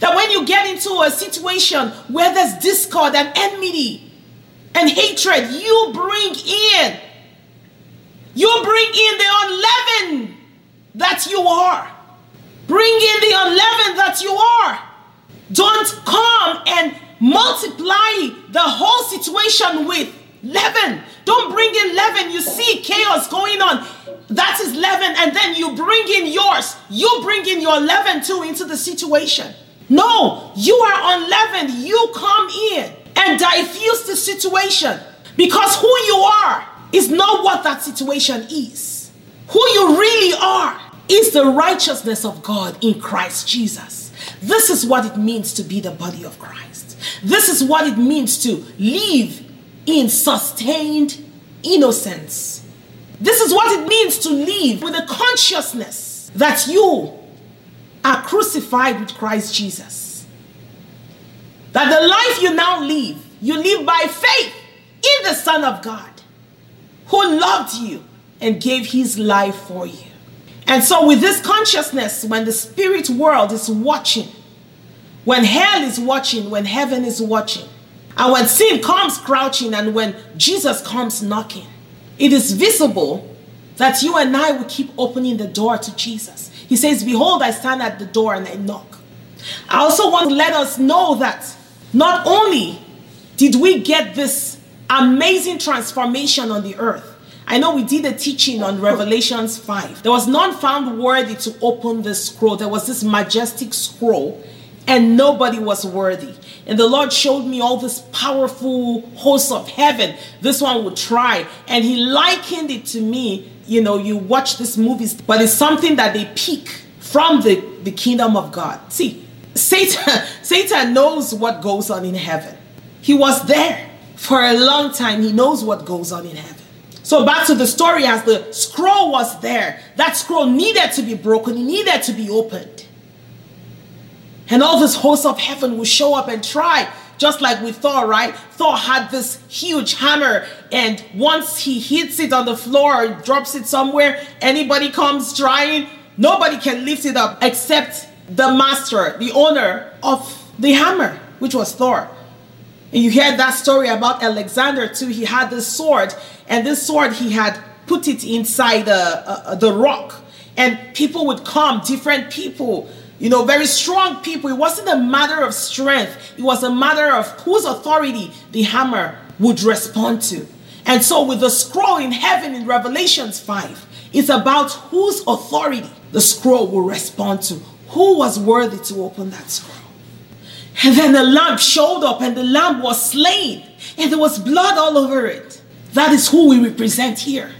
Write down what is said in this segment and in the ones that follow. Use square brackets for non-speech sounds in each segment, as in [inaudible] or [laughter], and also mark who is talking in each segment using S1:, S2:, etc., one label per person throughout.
S1: That when you get into a situation where there's discord and enmity and hatred, you bring in, you bring in the unleavened that you are. Bring in the unleavened that you are. Don't come and multiply the whole situation with leaven. Don't bring in leaven. You see chaos going on. That is leaven. And then you bring in yours. You bring in your leaven too into the situation. No, you are unleavened. You come in and diffuse the situation because who you are is not what that situation is. Who you really are is the righteousness of God in Christ Jesus. This is what it means to be the body of Christ. This is what it means to live in sustained innocence. This is what it means to live with a consciousness that you are crucified with Christ Jesus. That the life you now live, you live by faith in the Son of God who loved you and gave his life for you. And so, with this consciousness, when the spirit world is watching, when hell is watching, when heaven is watching, and when sin comes crouching, and when Jesus comes knocking, it is visible that you and I will keep opening the door to Jesus. He says, Behold, I stand at the door and I knock. I also want to let us know that not only did we get this amazing transformation on the earth, I know we did a teaching on Revelations 5. There was none found worthy to open the scroll. There was this majestic scroll, and nobody was worthy. And the Lord showed me all this powerful hosts of heaven. This one would try. And He likened it to me. You know, you watch these movies, but it's something that they peek from the, the kingdom of God. See, Satan, [laughs] Satan knows what goes on in heaven. He was there for a long time. He knows what goes on in heaven. So back to the story as the scroll was there, that scroll needed to be broken, it needed to be opened. And all this host of heaven will show up and try, just like with Thor, right? Thor had this huge hammer, and once he hits it on the floor or drops it somewhere, anybody comes trying, nobody can lift it up except the master, the owner of the hammer, which was Thor. And you hear that story about Alexander too. He had this sword, and this sword he had put it inside the, uh, the rock. And people would come, different people, you know, very strong people. It wasn't a matter of strength, it was a matter of whose authority the hammer would respond to. And so, with the scroll in heaven in Revelations 5, it's about whose authority the scroll will respond to. Who was worthy to open that scroll? And then the lamb showed up, and the lamb was slain, and there was blood all over it. That is who we represent here.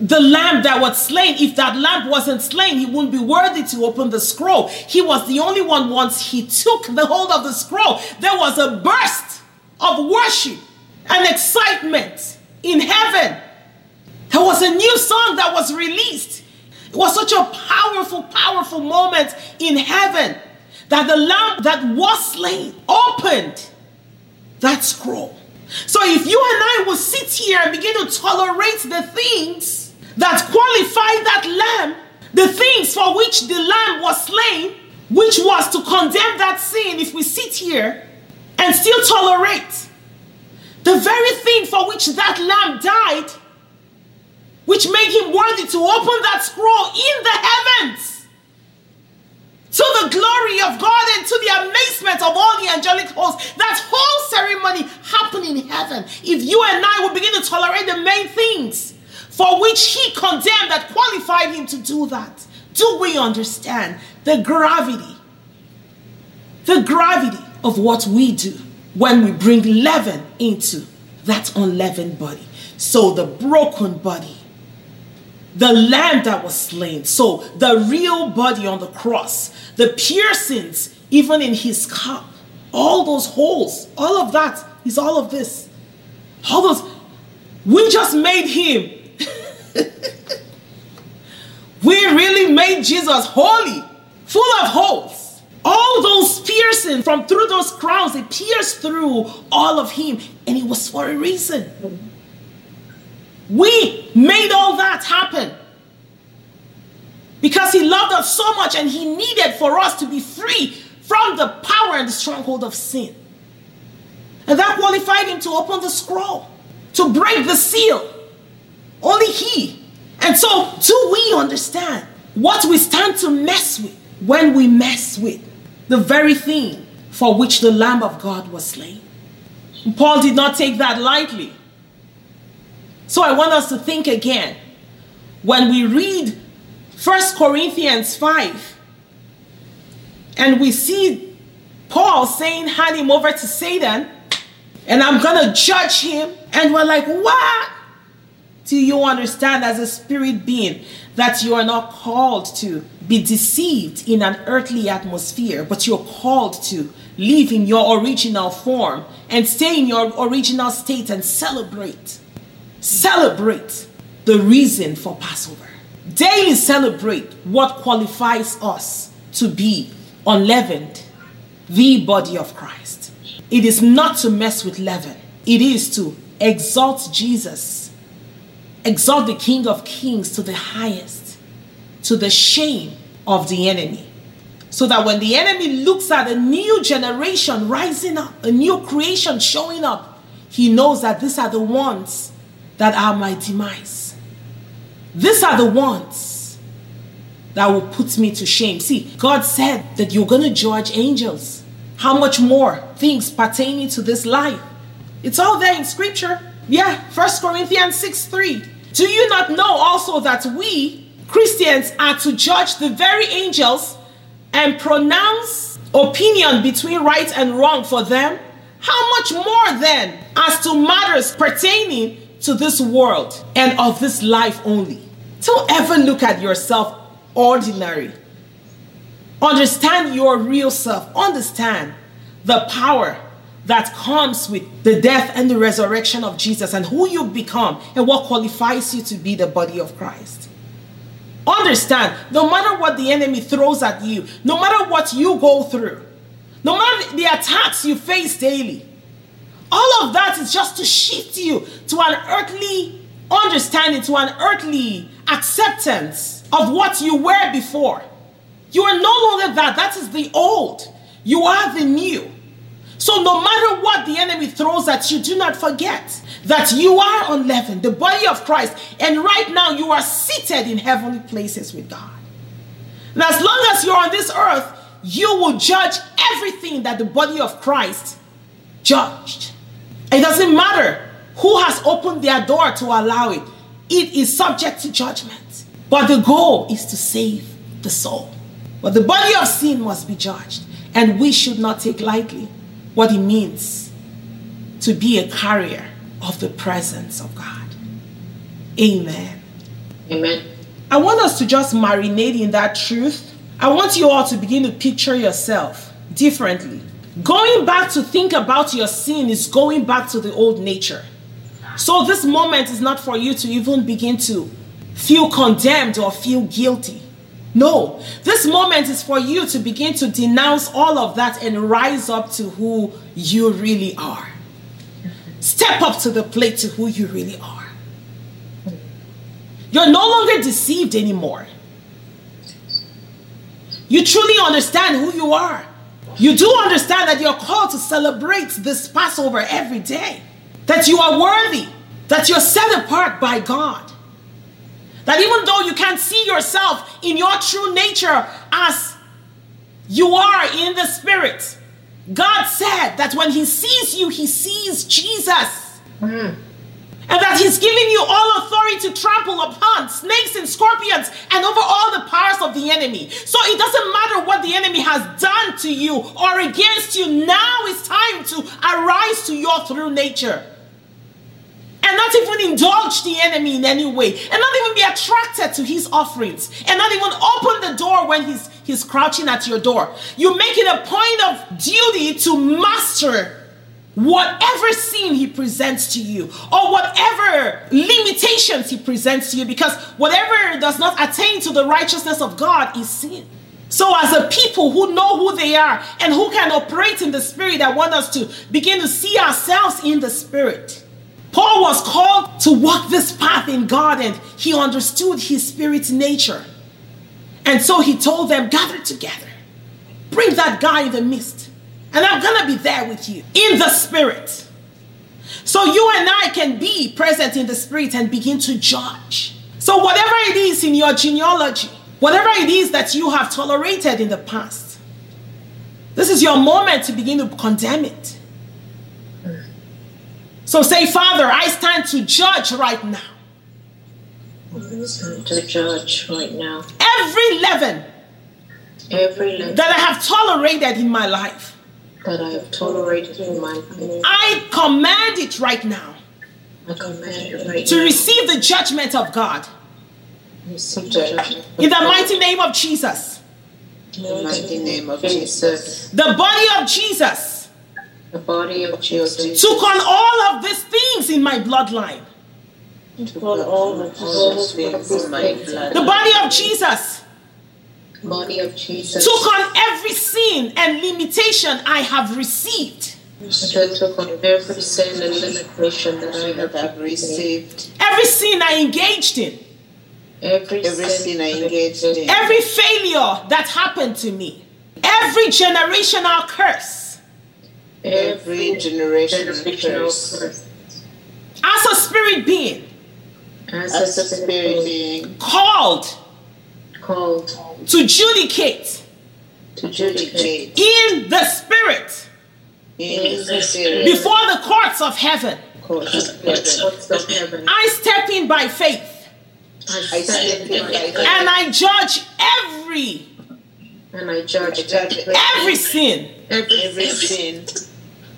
S1: The lamb that was slain, if that lamb wasn't slain, he wouldn't be worthy to open the scroll. He was the only one once he took the hold of the scroll. There was a burst of worship and excitement in heaven. There was a new song that was released. It was such a powerful, powerful moment in heaven that the lamb that was slain opened that scroll. So if you and I will sit here and begin to tolerate the things that qualified that lamb, the things for which the lamb was slain, which was to condemn that sin, if we sit here and still tolerate the very thing for which that lamb died, which made him worthy to open that scroll in the heavens to the glory of God and to the amazement of all the angelic hosts. That whole ceremony happened in heaven. If you and I will begin to tolerate the main things for which He condemned that qualified Him to do that, do we understand the gravity? The gravity of what we do when we bring leaven into that unleavened body. So the broken body the lamb that was slain. So the real body on the cross, the piercings, even in his cup, all those holes, all of that is all of this. All those, we just made him. We really made Jesus holy, full of holes. All those piercings from through those crowns, it pierced through all of him, and it was for a reason. We made all that happen. Because he loved us so much and he needed for us to be free from the power and the stronghold of sin. And that qualified him to open the scroll, to break the seal. Only he. And so, do we understand what we stand to mess with when we mess with the very thing for which the Lamb of God was slain? Paul did not take that lightly. So I want us to think again. When we read 1 Corinthians 5 and we see Paul saying, hand him over to Satan, and I'm to judge him. And we're like, what? Do you understand as a spirit being that you are not called to be deceived in an earthly atmosphere, but you're called to live in your original form and stay in your original state and celebrate. Celebrate the reason for Passover. Daily celebrate what qualifies us to be unleavened, the body of Christ. It is not to mess with leaven, it is to exalt Jesus, exalt the King of Kings to the highest, to the shame of the enemy. So that when the enemy looks at a new generation rising up, a new creation showing up, he knows that these are the ones that are my demise. These are the ones that will put me to shame. See, God said that you're going to judge angels. How much more things pertaining to this life? It's all there in scripture. Yeah, First Corinthians 6 3. Do you not know also that we, Christians, are to judge the very angels and pronounce opinion between right and wrong for them? How much more then as to matters pertaining to this world and of this life only. Don't ever look at yourself ordinary. Understand your real self. Understand the power that comes with the death and the resurrection of Jesus and who you become and what qualifies you to be the body of Christ. Understand, no matter what the enemy throws at you, no matter what you go through, no matter the attacks you face daily, all of that is just to shift you to an earthly understanding, to an earthly acceptance of what you were before. You are no longer that. That is the old. You are the new. So, no matter what the enemy throws at you, do not forget that you are unleavened, the body of Christ, and right now you are seated in heavenly places with God. And as long as you're on this earth, you will judge everything that the body of Christ judged. It doesn't matter who has opened their door to allow it, it is subject to judgment. But the goal is to save the soul. But the body of sin must be judged, and we should not take lightly what it means to be a carrier of the presence of God. Amen.
S2: Amen.
S1: I want us to just marinate in that truth. I want you all to begin to picture yourself differently. Going back to think about your sin is going back to the old nature. So this moment is not for you to even begin to feel condemned or feel guilty. No, this moment is for you to begin to denounce all of that and rise up to who you really are. Step up to the plate to who you really are. You're no longer deceived anymore. You truly understand who you are. You do understand that you're called to celebrate this Passover every day, that you are worthy, that you're set apart by God. That even though you can't see yourself in your true nature as you are in the spirit, God said that when He sees you, He sees Jesus. Mm and that he's giving you all authority to trample upon snakes and scorpions and over all the powers of the enemy. So it doesn't matter what the enemy has done to you or against you. Now it's time to arise to your true nature. And not even indulge the enemy in any way, and not even be attracted to his offerings, and not even open the door when he's he's crouching at your door. You make it a point of duty to master whatever sin he presents to you or whatever limitations he presents to you because whatever does not attain to the righteousness of God is sin. So, as a people who know who they are and who can operate in the spirit, I want us to begin to see ourselves in the spirit. Paul was called to walk this path in God and he understood his spirit's nature. And so he told them, gather together. Bring that guy in the midst. And I'm going to be there with you in the spirit. So you and I can be present in the spirit and begin to judge. So whatever it is in your genealogy, whatever it is that you have tolerated in the past, this is your moment to begin to condemn it. So say, Father, I stand to judge right now.
S2: To judge right now.
S1: Every leaven
S2: Every level
S1: that I have tolerated in my life,
S2: that I have tolerated in my life,
S1: I command it right now
S2: I command it right
S1: to
S2: now.
S1: receive the judgment of God.
S2: Receive judgment.
S1: In the mighty name of Jesus.
S2: In the mighty name of Jesus.
S1: The body of Jesus
S2: The body of Jesus.
S1: took on all of these things in my bloodline.
S2: Took on all of those things in my blood.
S1: The body of Jesus
S2: body of Jesus.
S1: took on every sin and limitation I have received.
S2: took on every sin and limitation that I have
S3: have received
S1: Every sin I engaged in.
S2: Every,
S3: every sin I engaged in,
S1: Every failure that happened to me. Every generational curse.
S3: Every generation
S2: generational
S3: curse,
S2: curse.
S1: As a spirit being.
S2: As
S3: as
S2: a
S3: a spirit being.
S1: called.
S2: Called.
S1: To judicate
S2: to judicate
S1: in the spirit.
S3: In the spirit.
S1: Before the courts of heaven.
S3: court
S2: the
S3: of heaven.
S2: courts of heaven.
S1: I step in by faith.
S3: I stand in my
S1: and I judge every
S2: and I judge
S3: judge
S1: every sin.
S2: Every,
S3: every sin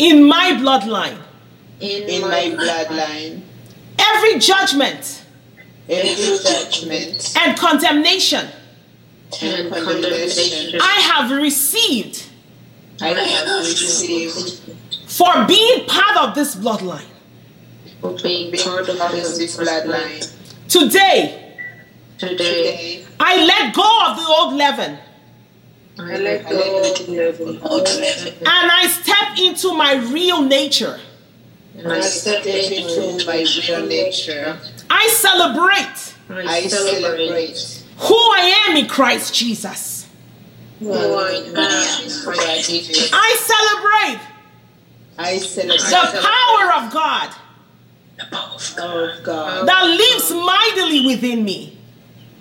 S1: in my bloodline.
S2: in,
S3: in my bloodline,
S1: Every judgment
S3: every judgment
S1: and condemnation
S2: and condemnation
S1: I have received
S3: I have received
S1: for being part of this bloodline.
S2: for being
S3: being
S2: part of this
S3: this bloodline.
S1: Today,
S2: Today,
S3: Today,
S1: I let go of the old leaven
S2: I let go of the
S1: and I step into my real nature.
S2: and
S3: I step into my real nature.
S1: I celebrate
S3: I celebrate
S1: who I am in Christ Jesus.
S2: who I am in Christ Jesus.
S1: I celebrate
S3: I
S1: the power of God
S3: of God.
S1: that lives mightily within me.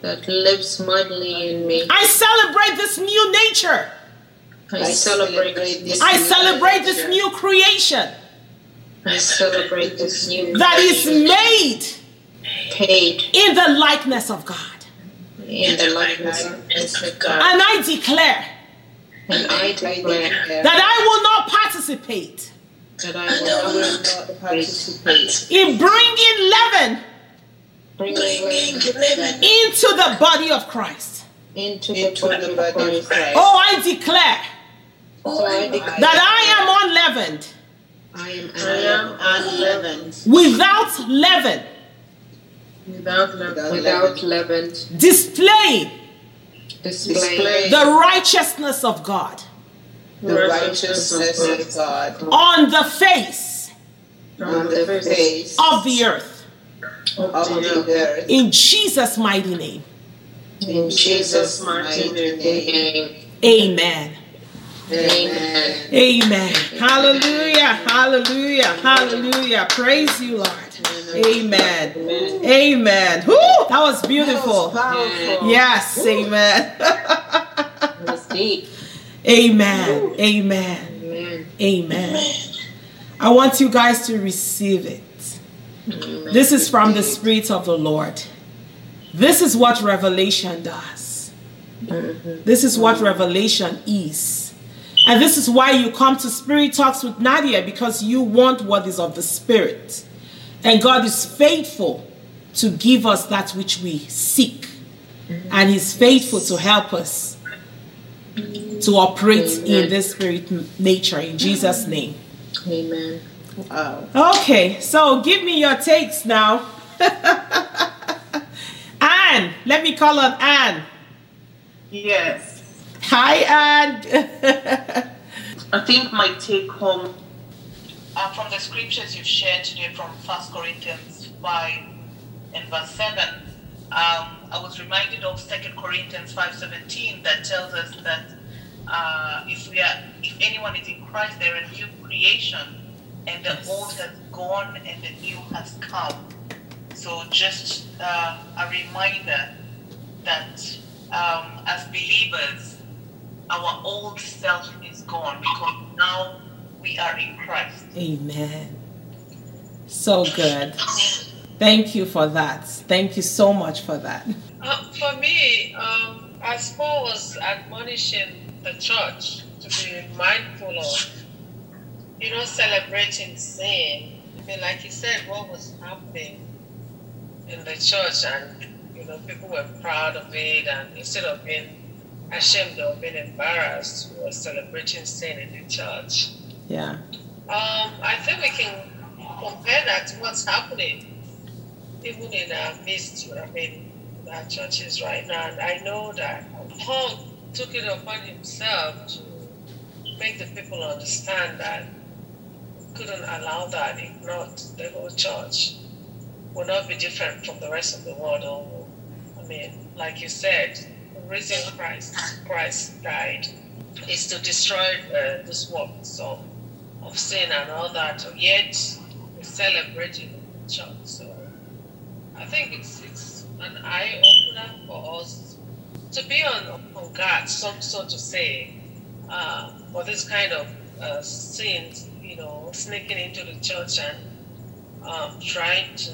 S2: That lives mightily in me.
S1: I celebrate this new nature.
S2: I celebrate this.
S1: I
S2: new
S1: celebrate this new creation
S2: I celebrate this new
S1: that is
S2: creation.
S1: made
S2: paid
S1: in the likeness of God.
S2: in the likeness of God.
S1: And I declare
S2: And I declare
S1: that I will not participate
S2: that I
S3: I
S2: will
S3: will
S2: not
S3: not [laughs] participate
S1: in bringing leaven
S2: bring
S1: into the body of Christ.
S2: into
S3: into the body of Christ.
S1: Oh, I declare
S2: So I declare
S1: that I am unleavened,
S2: I am
S3: I am unleavened,
S1: without leaven,
S2: without leaven, without leaven,
S1: displaying
S2: display
S1: the righteousness of God
S3: the righteousness of God
S1: on the face
S2: on the face
S1: of the earth.
S2: Of
S3: of
S2: the
S3: the earth.
S1: In Jesus' mighty name.
S3: In Jesus' mighty name.
S1: Amen.
S2: Amen.
S1: Amen. Hallelujah. Hallelujah. Hallelujah. Praise you, Lord. Amen. Amen. Woo, that was beautiful.
S3: Powerful.
S1: Yes. Amen.
S2: That's deep.
S1: Amen. Amen.
S2: Amen.
S1: Amen. I want you guys to receive it. This is from the Spirit of the Lord. This is what revelation does. This is what revelation is. And this is why you come to Spirit Talks with Nadia because you want what is of the Spirit. And God is faithful to give us that which we seek. And He's faithful to help us to operate in this spirit nature in Jesus' name.
S2: Amen.
S3: Wow.
S1: Okay, so give me your takes now. [laughs] Anne, let me call on Anne.
S4: Yes.
S1: Hi, Anne. [laughs]
S4: I think my take home uh, from the scriptures you've shared today from 1 Corinthians 5 and verse 7 um, I was reminded of Second Corinthians five seventeen that tells us that uh, if we are, if anyone is in Christ, they're a new creation, and the
S1: Yes.
S4: old has gone and the new has come. So just uh, a reminder that um, as believers, our old self is gone because now we are in Christ.
S1: Amen. So good. Thank you for that. Thank you so much for that.
S3: Uh, for me, um, as Paul was admonishing the church to be mindful of, you know, celebrating sin. I mean, like you said, what was happening in the church, and you know, people were proud of it, and instead of being ashamed or being embarrassed, we were celebrating sin in the church.
S1: Yeah.
S3: Um, I think we can compare that to what's happening even in our midst, I mean, in our churches right now. And I know that Paul took it upon himself to make the people understand that couldn't allow that. If not, the whole church will not be different from the rest of the world. Or, I mean, like you said, the reason Christ, Christ died is to destroy uh, this works of, of sin and all that. Yet, we celebrate in the church. So, I think it's it's an eye opener for us to be on on guard, so so to say, uh, for this kind of uh, sins, you know, sneaking into the church and um, trying to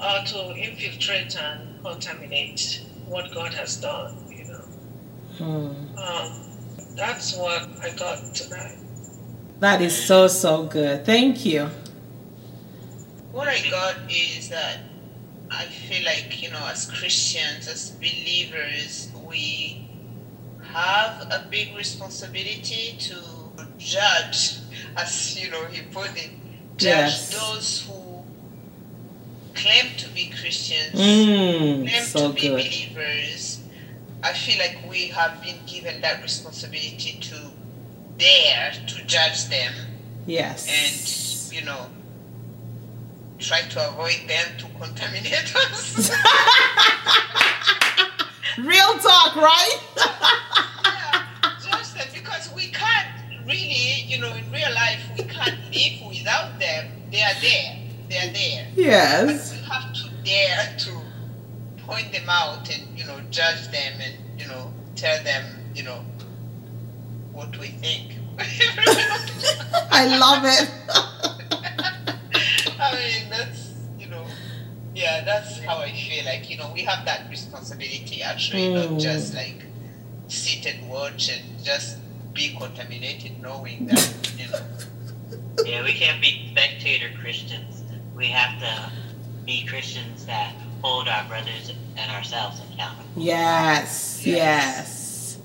S3: uh, to infiltrate and contaminate what God has done. You know,
S1: Hmm.
S3: um, that's what I got tonight.
S1: That is so, so good. Thank you.
S5: What I got is that I feel like, you know, as Christians, as believers, we have a big responsibility to judge, as, you know, he put it, judge
S1: Yes.
S5: those who claim to be Christians,
S1: Mm,
S5: claim
S1: so
S5: to be
S1: good.
S5: believers. I feel like we have been given that responsibility to dare to judge them
S1: Yes.
S5: and you know try to avoid them to contaminate us [laughs]
S1: Real talk, right? [laughs]
S5: you know in real life we can't live without them they are there they are there but
S1: yes.
S5: we have to dare to point them out and you know judge them and you know tell them you know what we think [laughs]
S1: I love it. [laughs]
S5: I mean, that's, you know, yeah, that's how I feel. Like, you know, we have that responsibility actually,
S1: Mm.
S5: not just like sit and watch and just be contaminated knowing that, you know.
S6: Yeah, we can't be spectator Christians. We have to be Christians that hold our brothers and ourselves accountable.
S1: Yes,
S5: Yes.
S1: yes.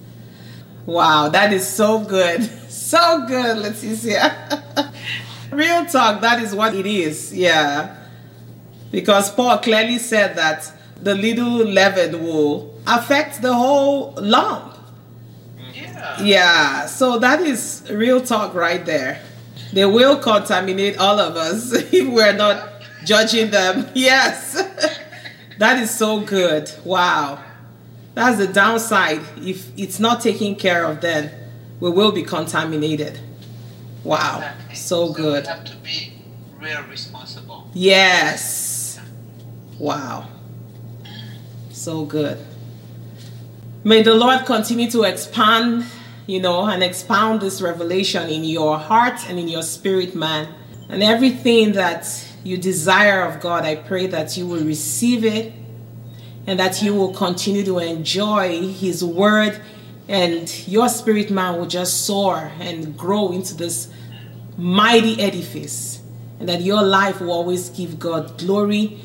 S1: Wow, that is so good. [laughs] So good, Leticia. [laughs] Real talk, that is what it is. Yeah. Because Paul clearly said that the little leaven will affect the whole lump.
S5: Yeah.
S1: Yeah, so that is real talk right there. They will contaminate all of us [laughs] if we're not judging them. [laughs] Yes. [laughs] that is so good. Wow. That's the downside. If it's not taken care of, then we will be contaminated. Wow.
S5: Exactly.
S1: So good.
S5: We have to be real responsible.
S1: Yes. Wow. So good. May the Lord continue to expand, you know, and expound this revelation in your heart and in your spirit, man. And everything that you desire of God, I pray that you will receive it and that you will continue to enjoy His word and your spirit, man, will just soar and grow into this mighty edifice and that your life will always give God glory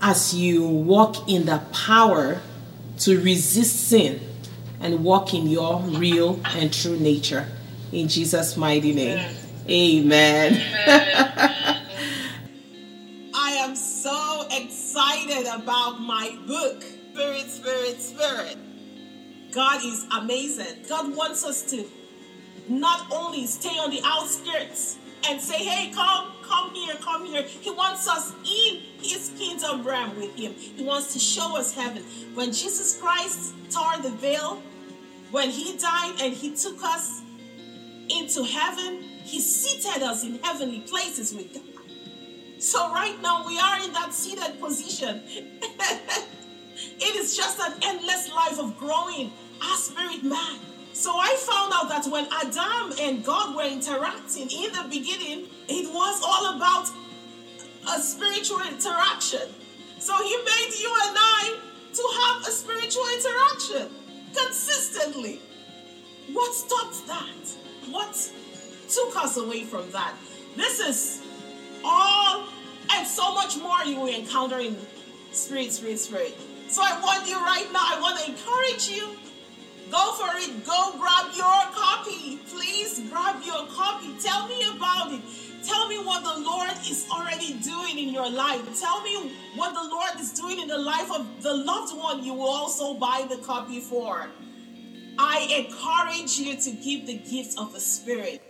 S1: as you walk in the power to resist sin and walk in your real and true nature. In Jesus' mighty name. Amen. [laughs] I am so excited about my book, Spirit, Spirit, Spirit. God is amazing. God wants us to not only stay on the outskirts, and say, hey, come, come here, come here. He wants us in his kingdom realm with him. He wants to show us heaven. When Jesus Christ tore the veil, when he died and he took us into heaven, he seated us in heavenly places with God. So right now we are in that seated position. [laughs] it is just an endless life of growing our spirit man. So I found out that when Adam and God were interacting in the beginning, it was all about a spiritual interaction. So he made you and I to have a spiritual interaction consistently. What stopped that? What took us away from that? This is all and so much more you will encounter in spirit, spirit, spirit. So I want you right now, I want to encourage you. Go for it. Go grab your copy. Please grab your copy. Tell me about it. Tell me what the Lord is already doing in your life. Tell me what the Lord is doing in the life of the loved one you will also buy the copy for. I encourage you to give the gift of the Spirit